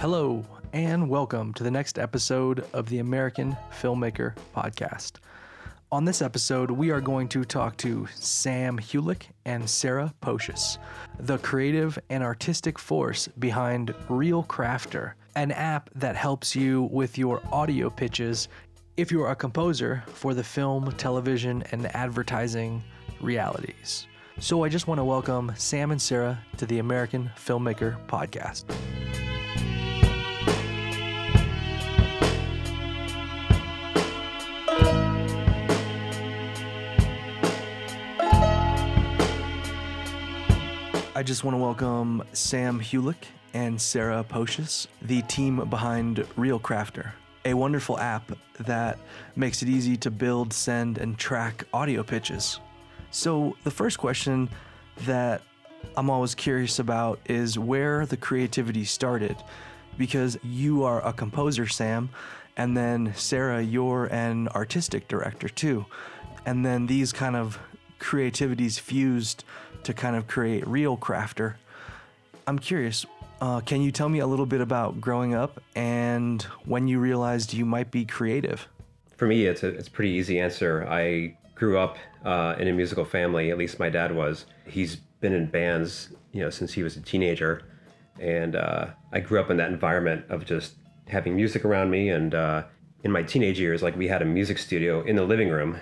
Hello, and welcome to the next episode of the American Filmmaker Podcast. On this episode, we are going to talk to Sam Hulick and Sara Pocius, the creative and artistic force behind ReelCrafter, an app that helps you with your audio pitches if you're a composer for the film, television, and advertising realities. So I just want to welcome Sam and Sara to the American Filmmaker Podcast. I just want to welcome Sam Hulick and Sara Pocius, the team behind ReelCrafter, a wonderful app that makes it easy to build, send, and track audio pitches. So, the first question that I'm always curious about is where the creativity started. Because you are a composer, Sam, and then Sara, you're an artistic director too. And then these kind of creativities fused to kind of create ReelCrafter. I'm curious, uh, can you tell me a little bit about growing up and when you realized you might be creative? For me, it's a, it's a pretty easy answer. I grew up uh, in a musical family, at least my dad was. He's been in bands, you know, since he was a teenager. And uh, I grew up in that environment of just having music around me. And uh, in my teenage years, like we had a music studio in the living room.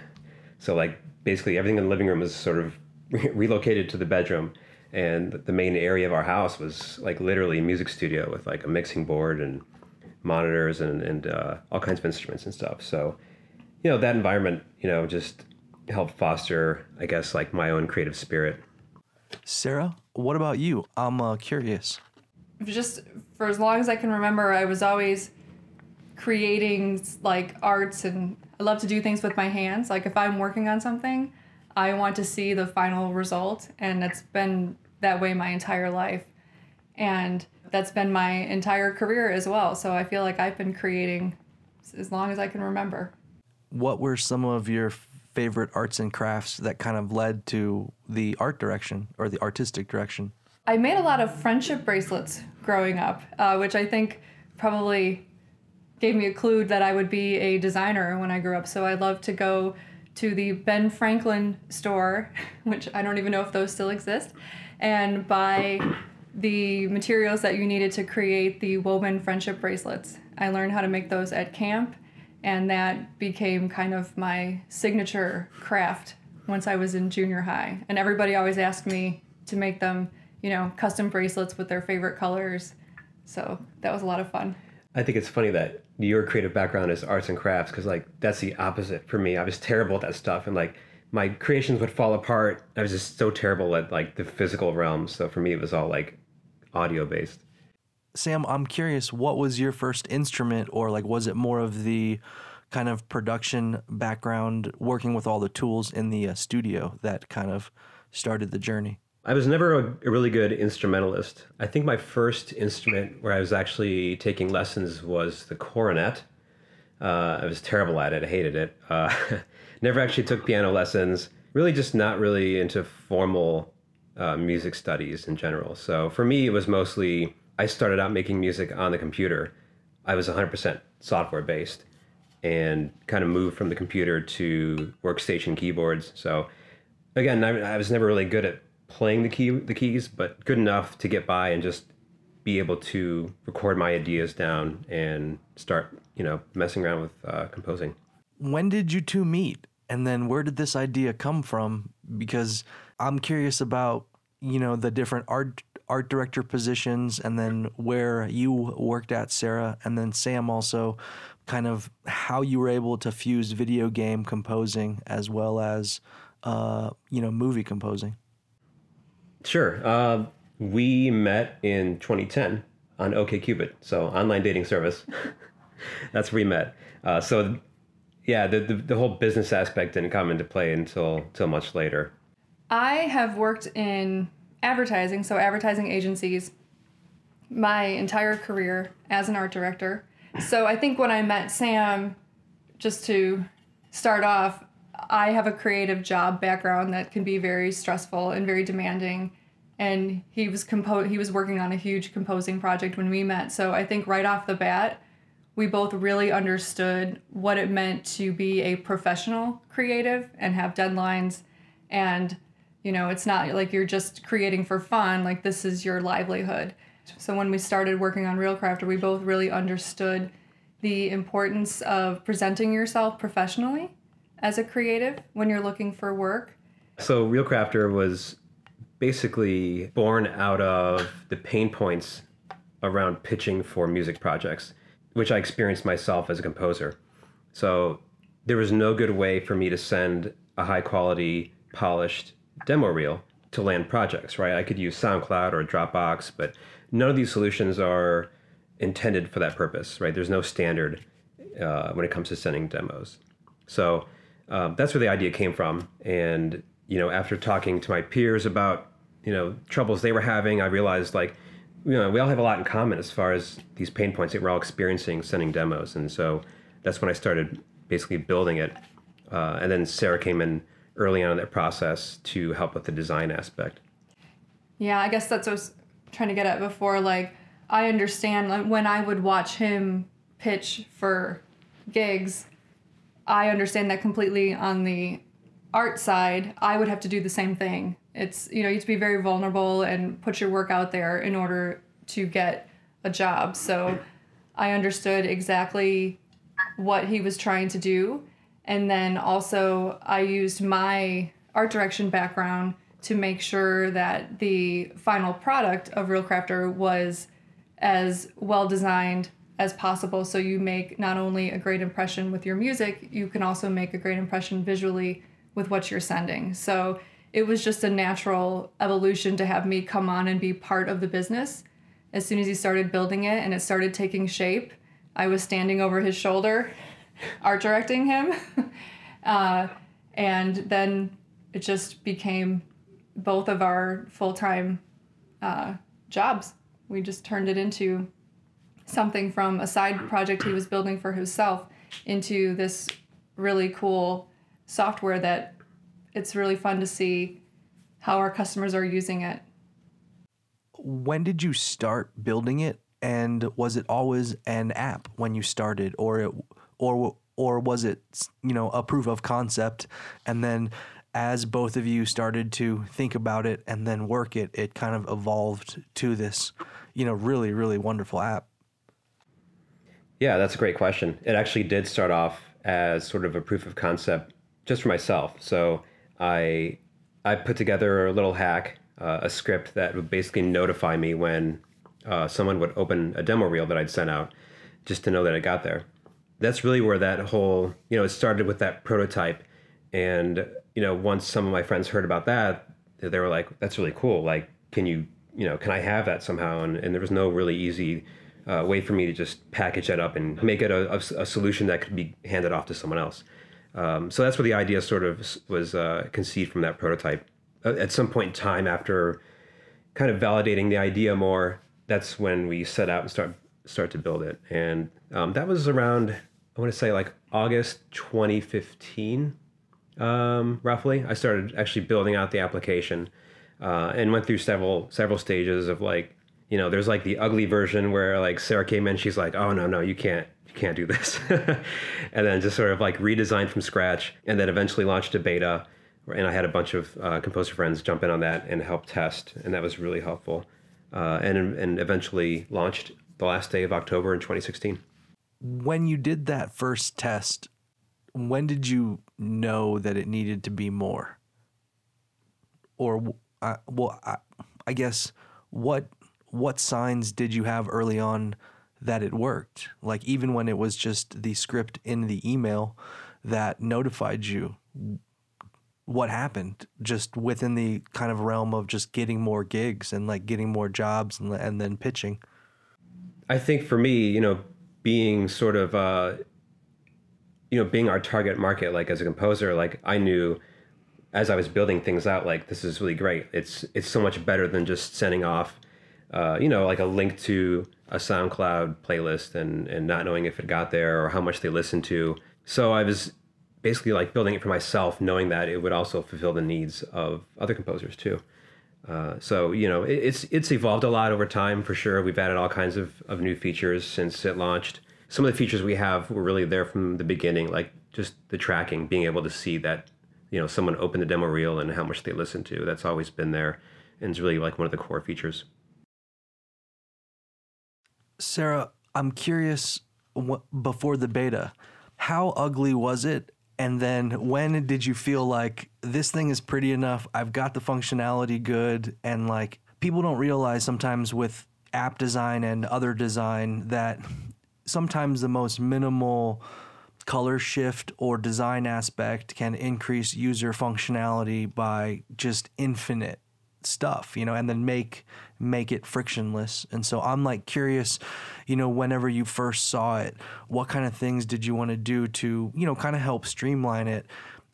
So, like, basically everything in the living room was sort of relocated to the bedroom and the main area of our house was like literally a music studio with like a mixing board and monitors and, and uh, all kinds of instruments and stuff so you know that environment you know just helped foster i guess like my own creative spirit Sara, what about you? I'm uh, curious. just for as long as I can remember, I was always creating like arts and I love to do things with my hands. Like if I'm working on something, I want to see the final result and it's been that way my entire life. And that's been my entire career as well. So I feel like I've been creating as long as I can remember. What were some of your favorite arts and crafts that kind of led to the art direction or the artistic direction? I made a lot of friendship bracelets growing up, uh, which I think probably gave me a clue that I would be a designer when I grew up. So I love to go to the Ben Franklin store, which I don't even know if those still exist, and buy the materials that you needed to create the woven friendship bracelets. I learned how to make those at camp, and that became kind of my signature craft once I was in junior high. And everybody always asked me to make them, you know, custom bracelets with their favorite colors. So that was a lot of fun. I think it's funny that your creative background is arts and crafts because like that's the opposite for me. I was terrible at that stuff and like my creations would fall apart. I was just so terrible at like the physical realm. So for me, it was all like audio based. Sam, I'm curious, what was your first instrument, or like was it more of the kind of production background, working with all the tools in the uh, studio that kind of started the journey? I was never a, a really good instrumentalist. I think my first instrument where I was actually taking lessons was the cornet. Uh, I was terrible at it. I hated it. Uh, never actually took piano lessons. Really, just not really into formal uh, music studies in general. So for me, it was mostly I started out making music on the computer. I was 100% software based and kind of moved from the computer to workstation keyboards. So again, I, I was never really good at playing the key the keys, but good enough to get by and just be able to record my ideas down and start, you know, messing around with uh, composing. When did you two meet? And then where did this idea come from? Because I'm curious about, you know, the different art art director positions and then where you worked at Sara and then Sam also kind of how you were able to fuse video game composing as well as uh, you know, movie composing. Sure. Uh, we met in 2010 on OKCupid, so online dating service. That's where we met. Uh, so, yeah, the, the, the whole business aspect didn't come into play until until much later. I have worked in advertising, so advertising agencies, my entire career as an art director. So I think when I met Sam, just to start off, I have a creative job background that can be very stressful and very demanding. and he was compo- he was working on a huge composing project when we met. So I think right off the bat, we both really understood what it meant to be a professional creative and have deadlines and you know it's not like you're just creating for fun like this is your livelihood so when we started working on ReelCrafter we both really understood the importance of presenting yourself professionally as a creative when you're looking for work so ReelCrafter was basically born out of the pain points around pitching for music projects which I experienced myself as a composer. So there was no good way for me to send a high quality, polished demo reel to land projects, right? I could use SoundCloud or Dropbox, but none of these solutions are intended for that purpose, right? There's no standard uh, when it comes to sending demos. So um, that's where the idea came from. And, you know, after talking to my peers about, you know, troubles they were having, I realized like, you know, we all have a lot in common as far as these pain points that we're all experiencing sending demos. And so that's when I started basically building it. Uh, and then Sara came in early on in that process to help with the design aspect. Yeah, I guess that's what I was trying to get at before. Like, I understand like, when I would watch him pitch for gigs, I understand that completely on the art side. I would have to do the same thing. It's you know you have to be very vulnerable and put your work out there in order to get a job. So i understood exactly what he was trying to do. And then also i used my art direction background to make sure that the final product of ReelCrafter was as well designed as possible so you make not only a great impression with your music you can also make a great impression visually with what you're sending so it was just a natural evolution to have me come on and be part of the business. As soon as he started building it and it started taking shape, I was standing over his shoulder, art directing him. uh, and then it just became both of our full time uh, jobs. We just turned it into something from a side project he was building for himself into this really cool software that it's really fun to see how our customers are using it. When did you start building it? And was it always an app when you started or it, or or was it you know a proof of concept? And then as both of you started to think about it and then work it it kind of evolved to this you know really really wonderful app yeah that's a great question it actually did start off as sort of a proof of concept just for myself so I I put together a little hack, uh, a script that would basically notify me when uh, someone would open a demo reel that I'd sent out, just to know that it got there. That's really where that whole you know it started with that prototype, and you know once some of my friends heard about that, they were like, "That's really cool. Like, can you you know can I have that somehow?" And, and there was no really easy. Uh, way for me to just package that up and make it a, a, a solution that could be handed off to someone else. Um, so that's where the idea sort of was uh, conceived from that prototype. Uh, at some point in time, after kind of validating the idea more, that's when we set out and start start to build it. And um, that was around I want to say like August 2015, um, roughly. I started actually building out the application uh, and went through several several stages of like you know there's like the ugly version where like Sara came in, she's like, oh no no you can't you can't do this. and then just sort of like redesigned from scratch and then eventually launched a beta. And I had a bunch of uh, composer friends jump in on that and help test. And that was really helpful. Uh, and, and eventually launched the last day of October in 2016. When you did that first test, when did you know that it needed to be more? Or, uh, well, I, I guess what what signs did you have early on that it worked. Like even when it was just the script in the email that notified you what happened just within the kind of realm of just getting more gigs and like getting more jobs and, and then pitching. I think for me, you know, being sort of, uh, you know, being our target market, like as a composer, like I knew as I was building things out, like this is really great. It's it's so much better than just sending off, uh, you know, like a link to a SoundCloud playlist and and not knowing if it got there or how much they listened to. So I was basically like building it for myself, knowing that it would also fulfill the needs of other composers too. Uh, so you know, it, it's it's evolved a lot over time for sure. We've added all kinds of, of new features since it launched. Some of the features we have were really there from the beginning, like just the tracking, being able to see that you know someone opened the demo reel and how much they listened to. That's always been there, and it's really like one of the core features. Sara, I'm curious. Before the beta, how ugly was it? And then when did you feel like this thing is pretty enough? I've got the functionality good, and like people don't realize sometimes with app design and other design that sometimes the most minimal color shift or design aspect can increase user functionality by just infinite stuff, you know, and then make make it frictionless. And so I'm like curious, you know, whenever you first saw it, what kind of things did you want to do to, you know, kind of help streamline it?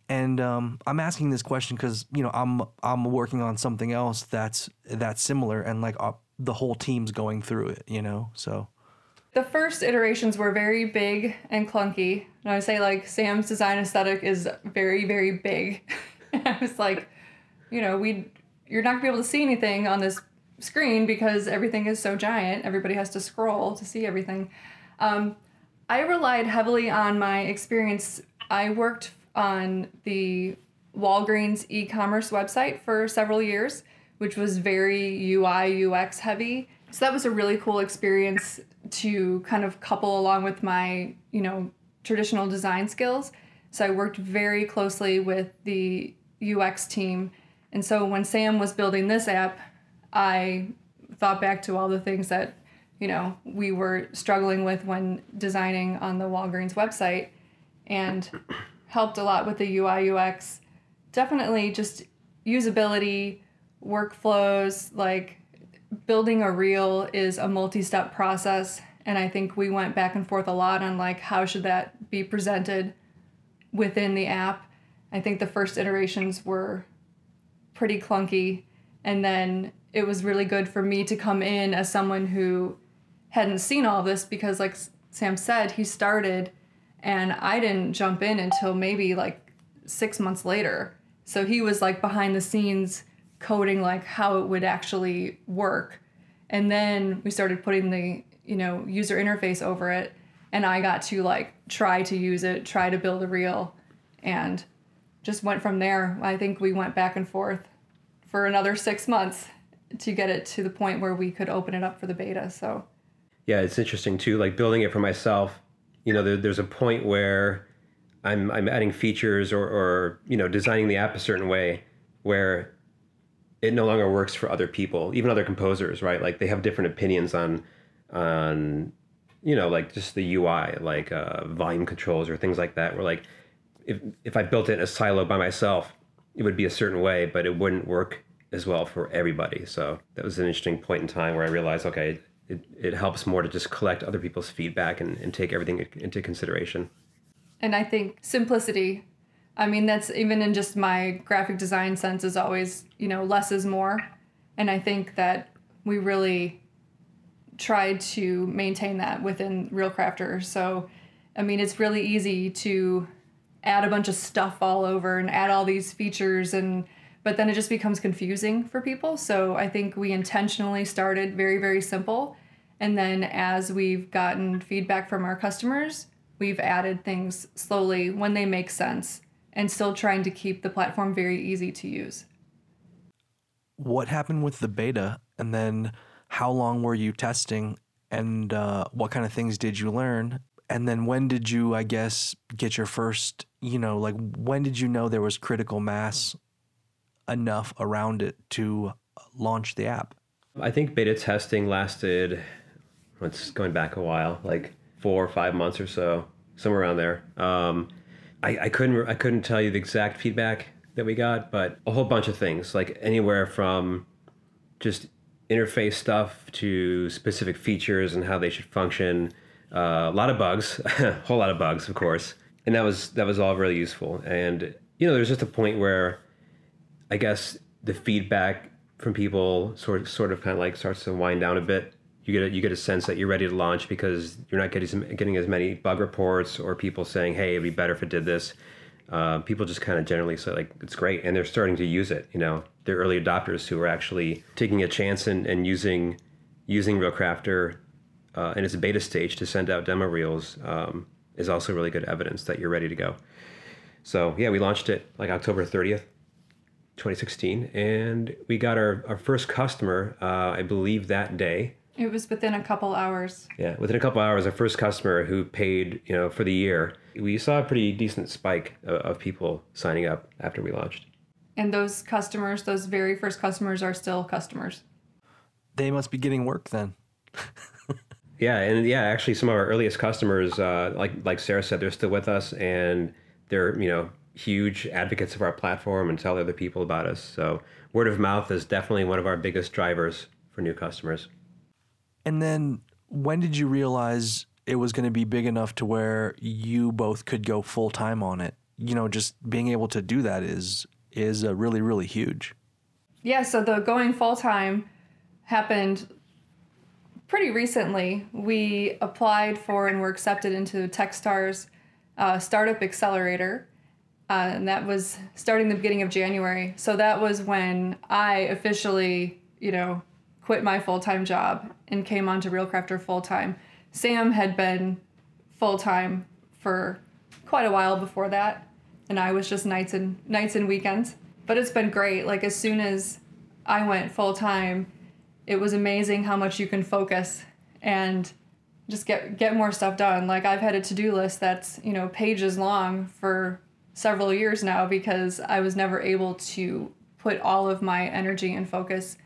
And um, I'm asking this question because you know I'm I'm working on something else that's that's similar, and like uh, the whole team's going through it, you know. So the first iterations were very big and clunky. And I would say like Sam's design aesthetic is very, very big. I was like, you know, we you're not gonna be able to see anything on this screen because everything is so giant. Everybody has to scroll to see everything. Um, I relied heavily on my experience. I worked on the Walgreens e-commerce website for several years, which was very UI UX heavy. So that was a really cool experience to kind of couple along with my, you know, traditional design skills. So I worked very closely with the UX team and so when Sam was building this app, I thought back to all the things that, you know, we were struggling with when designing on the Walgreens website and helped a lot with the UI UX. Definitely just usability, workflows, like building a reel is a multi-step process and I think we went back and forth a lot on like how should that be presented within the app. I think the first iterations were pretty clunky. And then it was really good for me to come in as someone who hadn't seen all this because, like Sam said, he started and I didn't jump in until maybe like six months later. So he was like behind the scenes coding like how it would actually work. And then we started putting the, you know, user interface over it and I got to like try to use it, try to build a reel and just went from there. I think we went back and forth for another six months to get it to the point where we could open it up for the beta. So, yeah, it's interesting too. Like building it for myself, you know, there, there's a point where I'm I'm adding features or or you know designing the app a certain way where it no longer works for other people, even other composers, right? Like they have different opinions on on you know like just the UI, like uh, volume controls or things like that. Where like if if I built it in a silo by myself, it would be a certain way, but it wouldn't work as well for everybody. So that was an interesting point in time where I realized, okay, it, it helps more to just collect other people's feedback and, and take everything into consideration. And I think simplicity, I mean, that's even in just my graphic design sense is always, you know, less is more. And I think that we really tried to maintain that within ReelCrafter. So, I mean, it's really easy to add a bunch of stuff all over and add all these features and but then it just becomes confusing for people. So I think we intentionally started very very simple and then as we've gotten feedback from our customers, we've added things slowly when they make sense and still trying to keep the platform very easy to use. What happened with the beta and then how long were you testing and uh, what kind of things did you learn and then when did you i guess get your first you know like when did you know there was critical mass enough around it to launch the app? I think beta testing lasted it's going back a while like four or five months or so somewhere around there. Um, I, I couldn't i couldn't tell you the exact feedback that we got but a whole bunch of things like anywhere from just interface stuff to specific features and how they should function uh, a lot of bugs, a whole lot of bugs, of course, and that was that was all really useful. And you know, there's just a point where I guess the feedback from people sort of, sort of kind of like starts to wind down a bit. You get a, you get a sense that you're ready to launch because you're not getting getting as many bug reports or people saying, "Hey, it'd be better if it did this." Uh, people just kind of generally say like it's great, and they're starting to use it. You know, they're early adopters who are actually taking a chance and, and using using ReelCrafter uh, in its beta stage to send out demo reels um, is also really good evidence that you're ready to go. So yeah, we launched it like October 30th, 2016, and we got our, our first customer, uh, I believe, that day. It was within a couple hours. Yeah, within a couple hours, our first customer who paid, you know, for the year. We saw a pretty decent spike of, of people signing up after we launched. And those customers, those very first customers, are still customers. They must be getting work then. yeah, and yeah, actually, some of our earliest customers, uh, like like Sara said, they're still with us, and they're you know huge advocates of our platform and tell other people about us. So word of mouth is definitely one of our biggest drivers for new customers. And then when did you realize it was going to be big enough to where you both could go full time on it? You know, just being able to do that is is uh, really really huge. Yeah, so the going full time happened pretty recently. We applied for and were accepted into Techstars uh, Startup Accelerator, uh, and that was starting the beginning of January. So that was when I officially, you know, quit my full time job and came on to ReelCrafter full time. Sam had been full time for quite a while before that, and I was just nights and nights and weekends. But it's been great. Like as soon as I went full time, it was amazing how much you can focus and just get get more stuff done. Like I've had a to-do list that's, you know, pages long for several years now because I was never able to put all of my energy and focus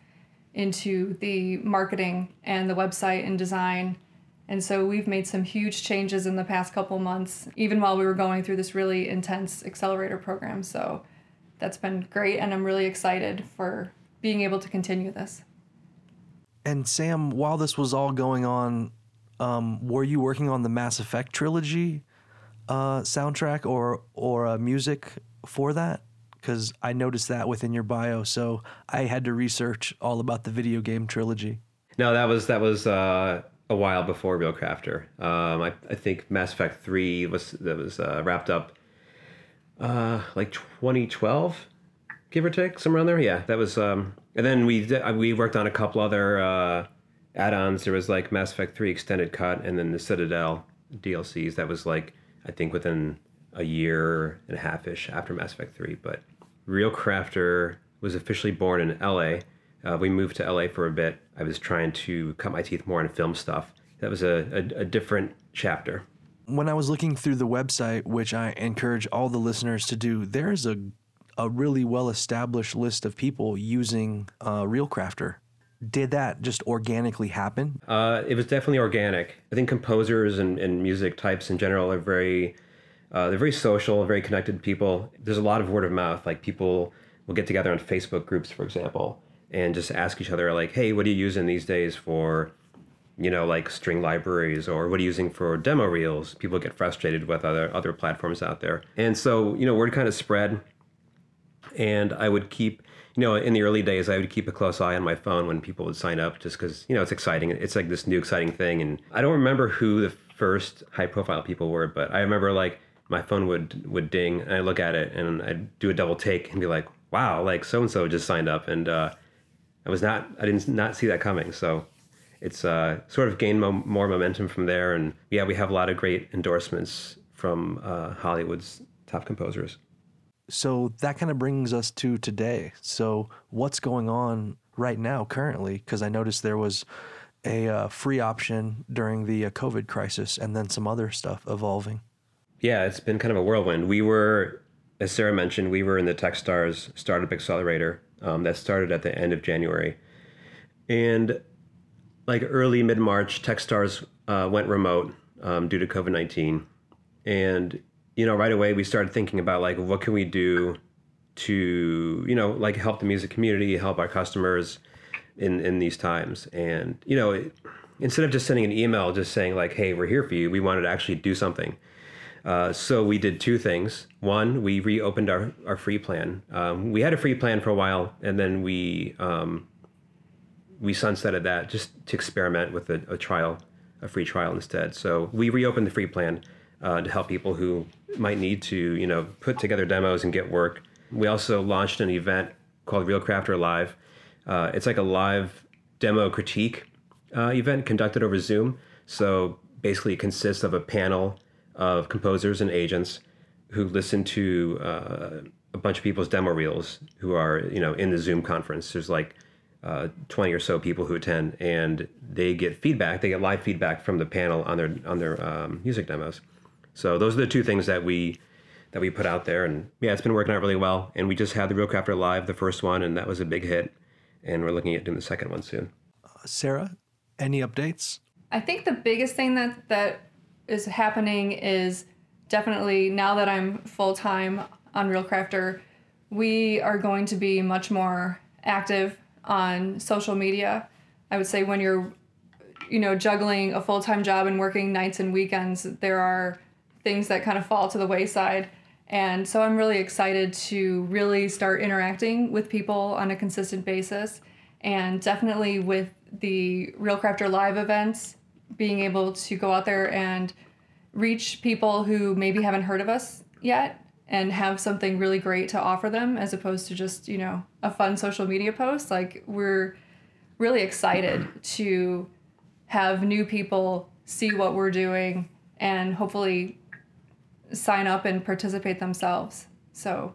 into the marketing and the website and design. And so we've made some huge changes in the past couple months, even while we were going through this really intense accelerator program. So that's been great, and I'm really excited for being able to continue this. And Sam, while this was all going on, um, were you working on the Mass Effect trilogy uh, soundtrack or or uh, music for that? Because I noticed that within your bio, so I had to research all about the video game trilogy. No, that was that was uh, a while before ReelCrafter. Um, I, I think Mass Effect Three was that was uh, wrapped up uh, like 2012, give or take, somewhere around there. Yeah, that was. Um, and then we uh, we worked on a couple other uh, add-ons. There was like Mass Effect Three Extended Cut, and then the Citadel DLCs. That was like I think within a year and a half ish after Mass Effect Three. But ReelCrafter was officially born in LA. Uh, we moved to LA for a bit. I was trying to cut my teeth more on film stuff. That was a, a, a different chapter. When I was looking through the website, which I encourage all the listeners to do, there's a a really well established list of people using uh, ReelCrafter. Did that just organically happen? Uh, it was definitely organic. I think composers and, and music types in general are very, uh, they're very social, very connected people. There's a lot of word of mouth. Like people will get together on Facebook groups, for example, and just ask each other, like, "Hey, what are you using these days for?" You know, like string libraries, or what are you using for demo reels? People get frustrated with other other platforms out there, and so you know, word kind of spread and I would keep, you know, in the early days, I would keep a close eye on my phone when people would sign up, just because you know it's exciting. It's like this new exciting thing, and I don't remember who the first high-profile people were, but I remember like my phone would would ding, and I look at it, and I'd do a double take and be like, "Wow, like so and so just signed up," and uh, I was not, I didn't not see that coming, so. It's uh, sort of gained mo- more momentum from there, and yeah, we have a lot of great endorsements from uh, Hollywood's top composers so that kind of brings us to today. So what's going on right now currently? Because I noticed there was a uh, free option during the uh, COVID crisis, and then some other stuff evolving. Yeah, it's been kind of a whirlwind. We were, as Sara mentioned, we were in the TechStars Startup Accelerator um, that started at the end of January, and like early mid March, TechStars uh, went remote um, due to COVID nineteen, and you know, right away we started thinking about like what can we do to, you know, like help the music community, help our customers in in these times. And you know, it, instead of just sending an email, just saying like, "Hey, we're here for you," we wanted to actually do something. Uh, so we did two things. One, we reopened our, our free plan. Um, we had a free plan for a while, and then we um, we sunsetted that just to experiment with a, a trial, a free trial instead. So we reopened the free plan uh, to help people who might need to, you know, put together demos and get work. We also launched an event called ReelCrafter Live. Uh, it's like a live demo critique uh, event conducted over Zoom. So basically, it consists of a panel of composers and agents who listen to uh, a bunch of people's demo reels who are, you know, in the Zoom conference. There's like uh, 20 or so people who attend, and they get feedback. They get live feedback from the panel on their on their um, music demos. So those are the two things that we that we put out there, and yeah, it's been working out really well. And we just had the ReelCrafter live, the first one, and that was a big hit. And we're looking at doing the second one soon. Uh, Sara, any updates? I think the biggest thing that that is happening is definitely now that I'm full time on ReelCrafter, we are going to be much more active on social media. I would say when you're, you know, juggling a full time job and working nights and weekends, there are things that kind of fall to the wayside. And so I'm really excited to really start interacting with people on a consistent basis. And definitely with the ReelCrafter Live events, being able to go out there and reach people who maybe haven't heard of us yet and have something really great to offer them as opposed to just, you know, a fun social media post. Like, we're really excited to have new people see what we're doing and hopefully sign up and participate themselves. So,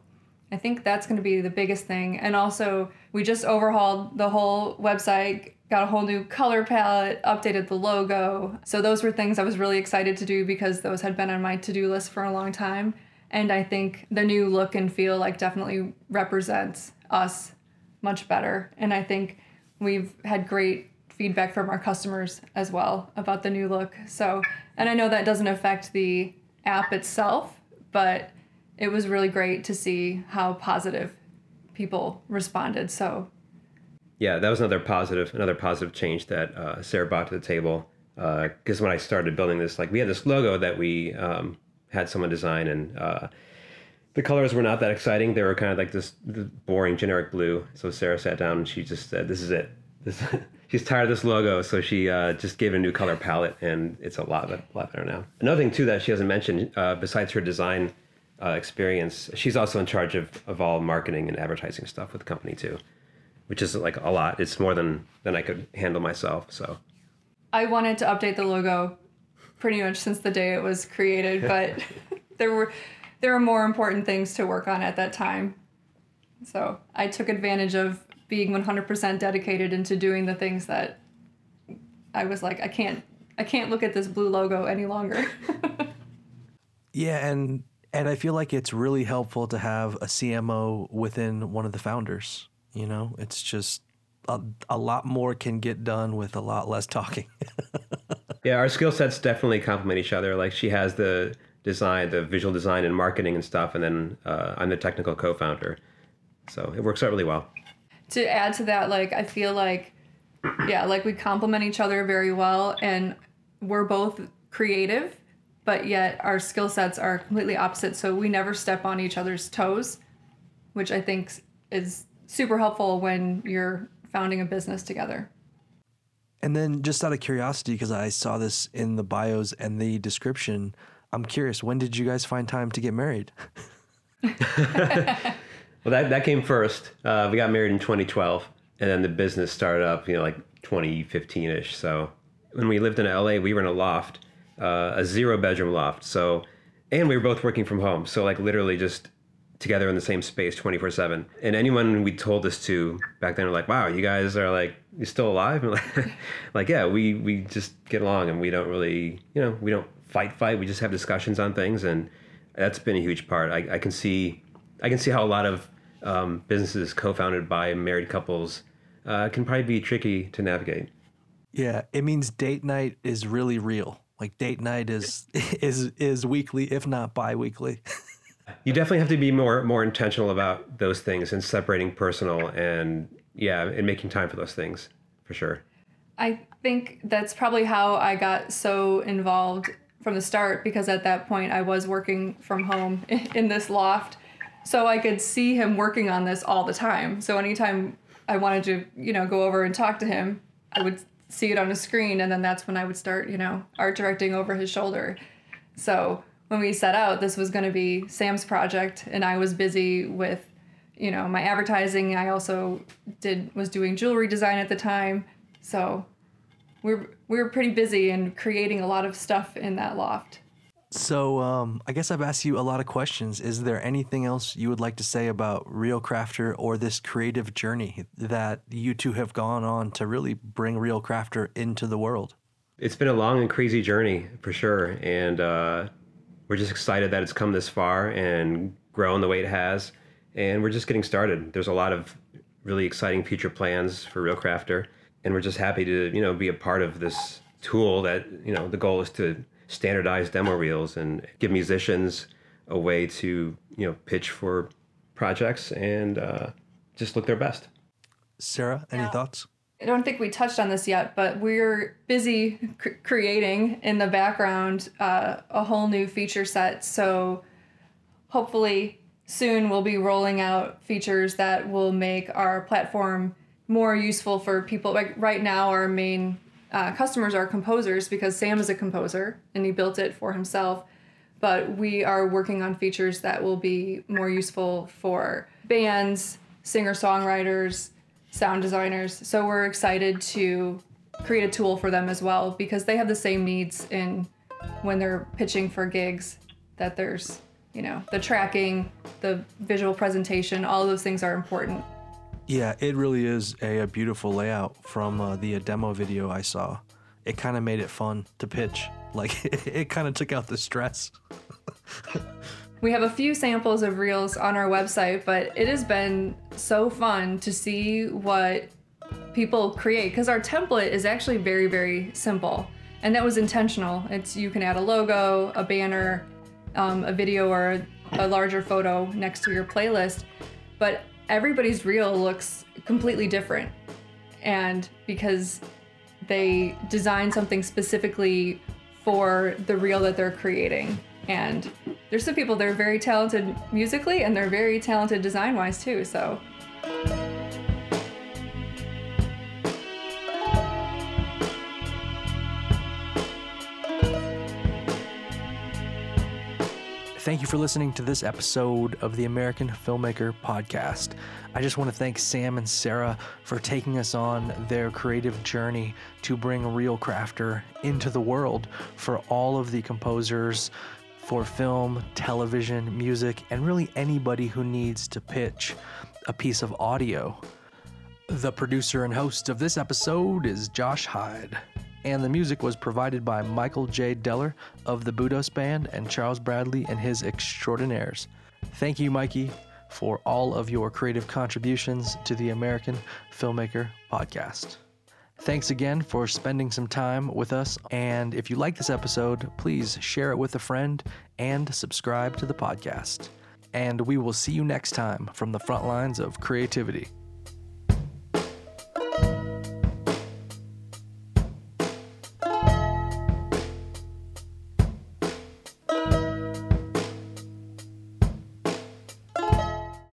I think that's going to be the biggest thing. And also, we just overhauled the whole website, got a whole new color palette, updated the logo. So, those were things I was really excited to do because those had been on my to do list for a long time. And I think the new look and feel like definitely represents us much better. And I think we've had great feedback from our customers as well about the new look. So, and I know that doesn't affect the app itself, but it was really great to see how positive people responded. So, yeah, that was another positive, another positive change that uh, Sara brought to the table. Because uh, when I started building this, like we had this logo that we um, had someone design, and uh, the colors were not that exciting. They were kind of like this boring generic blue. So Sara sat down and she just said, "This is it. This, she's tired of this logo." So she uh, just gave it a new color palette, and it's a lot, a lot better now. Another thing too that she hasn't mentioned, uh, besides her design uh, experience, she's also in charge of of all marketing and advertising stuff with the company too, which is like a lot. It's more than than I could handle myself. So. I wanted to update the logo pretty much since the day it was created, but there were there were more important things to work on at that time. So I took advantage of being 100% dedicated into doing the things that I was like, I can't, I can't look at this blue logo any longer. yeah, and and I feel like it's really helpful to have a CMO within one of the founders. You know, it's just a, a lot more can get done with a lot less talking. yeah, our skill sets definitely complement each other. Like she has the design, the visual design and marketing and stuff, and then uh, I'm the technical co-founder. So it works out really well. To add to that, like I feel like, yeah, like we complement each other very well, and we're both creative, but yet our skill sets are completely opposite. So we never step on each other's toes, which I think is super helpful when you're founding a business together. And then, just out of curiosity, because I saw this in the bios and the description, I'm curious, when did you guys find time to get married? well, that, that came first. Uh, we got married in 2012, and then the business started up, you know, like 2015 ish. So when we lived in LA, we were in a loft, uh, a zero bedroom loft. So, and we were both working from home. So, like, literally just together in the same space 24 7 and anyone we told this to back then were like wow you guys are like you're still alive like, like yeah we we just get along and we don't really you know we don't fight fight we just have discussions on things and that's been a huge part i, I can see i can see how a lot of um, businesses co-founded by married couples uh, can probably be tricky to navigate. Yeah it means date night is really real. Like date night is is is weekly if not bi-weekly. You definitely have to be more more intentional about those things and separating personal and yeah and making time for those things for sure. I think that's probably how i got so involved from the start because at that point i was working from home in this loft so i could see him working on this all the time so anytime i wanted to you know go over and talk to him i would see it on a screen and then that's when i would start you know art directing over his shoulder so when we set out, this was going to be Sam's project, and I was busy with, you know, my advertising. I also did was doing jewelry design at the time, so we we're we were pretty busy and creating a lot of stuff in that loft. So, um, I guess I've asked you a lot of questions. Is there anything else you would like to say about ReelCrafter or this creative journey that you two have gone on to really bring ReelCrafter into the world? It's been a long and crazy journey for sure, and uh, we're just excited that it's come this far and grown the way it has. And we're just getting started. There's a lot of really exciting future plans for ReelCrafter, and we're just happy to you know be a part of this tool that you know the goal is to standardize demo reels and give musicians a way to you know pitch for projects and uh, just look their best. Sara, any Yeah. thoughts? I don't think we touched on this yet, but we're busy cr- creating in the background uh, a whole new feature set. So hopefully soon we'll be rolling out features that will make our platform more useful for people. Like right now, our main uh, customers are composers because Sam is a composer and he built it for himself. But we are working on features that will be more useful for bands, singer songwriters, sound designers. So we're excited to create a tool for them as well because they have the same needs in when they're pitching for gigs that there's, you know, the tracking, the visual presentation, all those things are important. Yeah, it really is a, a beautiful layout from uh, the uh, demo video I saw. It kind of made it fun to pitch. Like, it kind of took out the stress. We have a few samples of reels on our website, but it has been so fun to see what people create because our template is actually very, very simple. And that was intentional. It's you can add a logo, a banner, um, a video, or a larger photo next to your playlist. But everybody's reel looks completely different. And because they design something specifically for the reel that they're creating. And there's some people that are very talented musically and they're very talented design wise too. So Thank you for listening to this episode of the American Filmmaker Podcast. I just want to thank Sam and Sara for taking us on their creative journey to bring ReelCrafter into the world for all of the composers for film, television, music, and really anybody who needs to pitch a piece of audio. The producer and host of this episode is Josh Hyde, and the music was provided by Michael J. Deller of the Budos Band and Charles Bradley and his Extraordinaires. Thank you, Mikey, for all of your creative contributions to the American Filmmaker Podcast. Thanks again for spending some time with us. And if you like this episode, please share it with a friend and subscribe to the podcast. And we will see you next time from the front lines of creativity.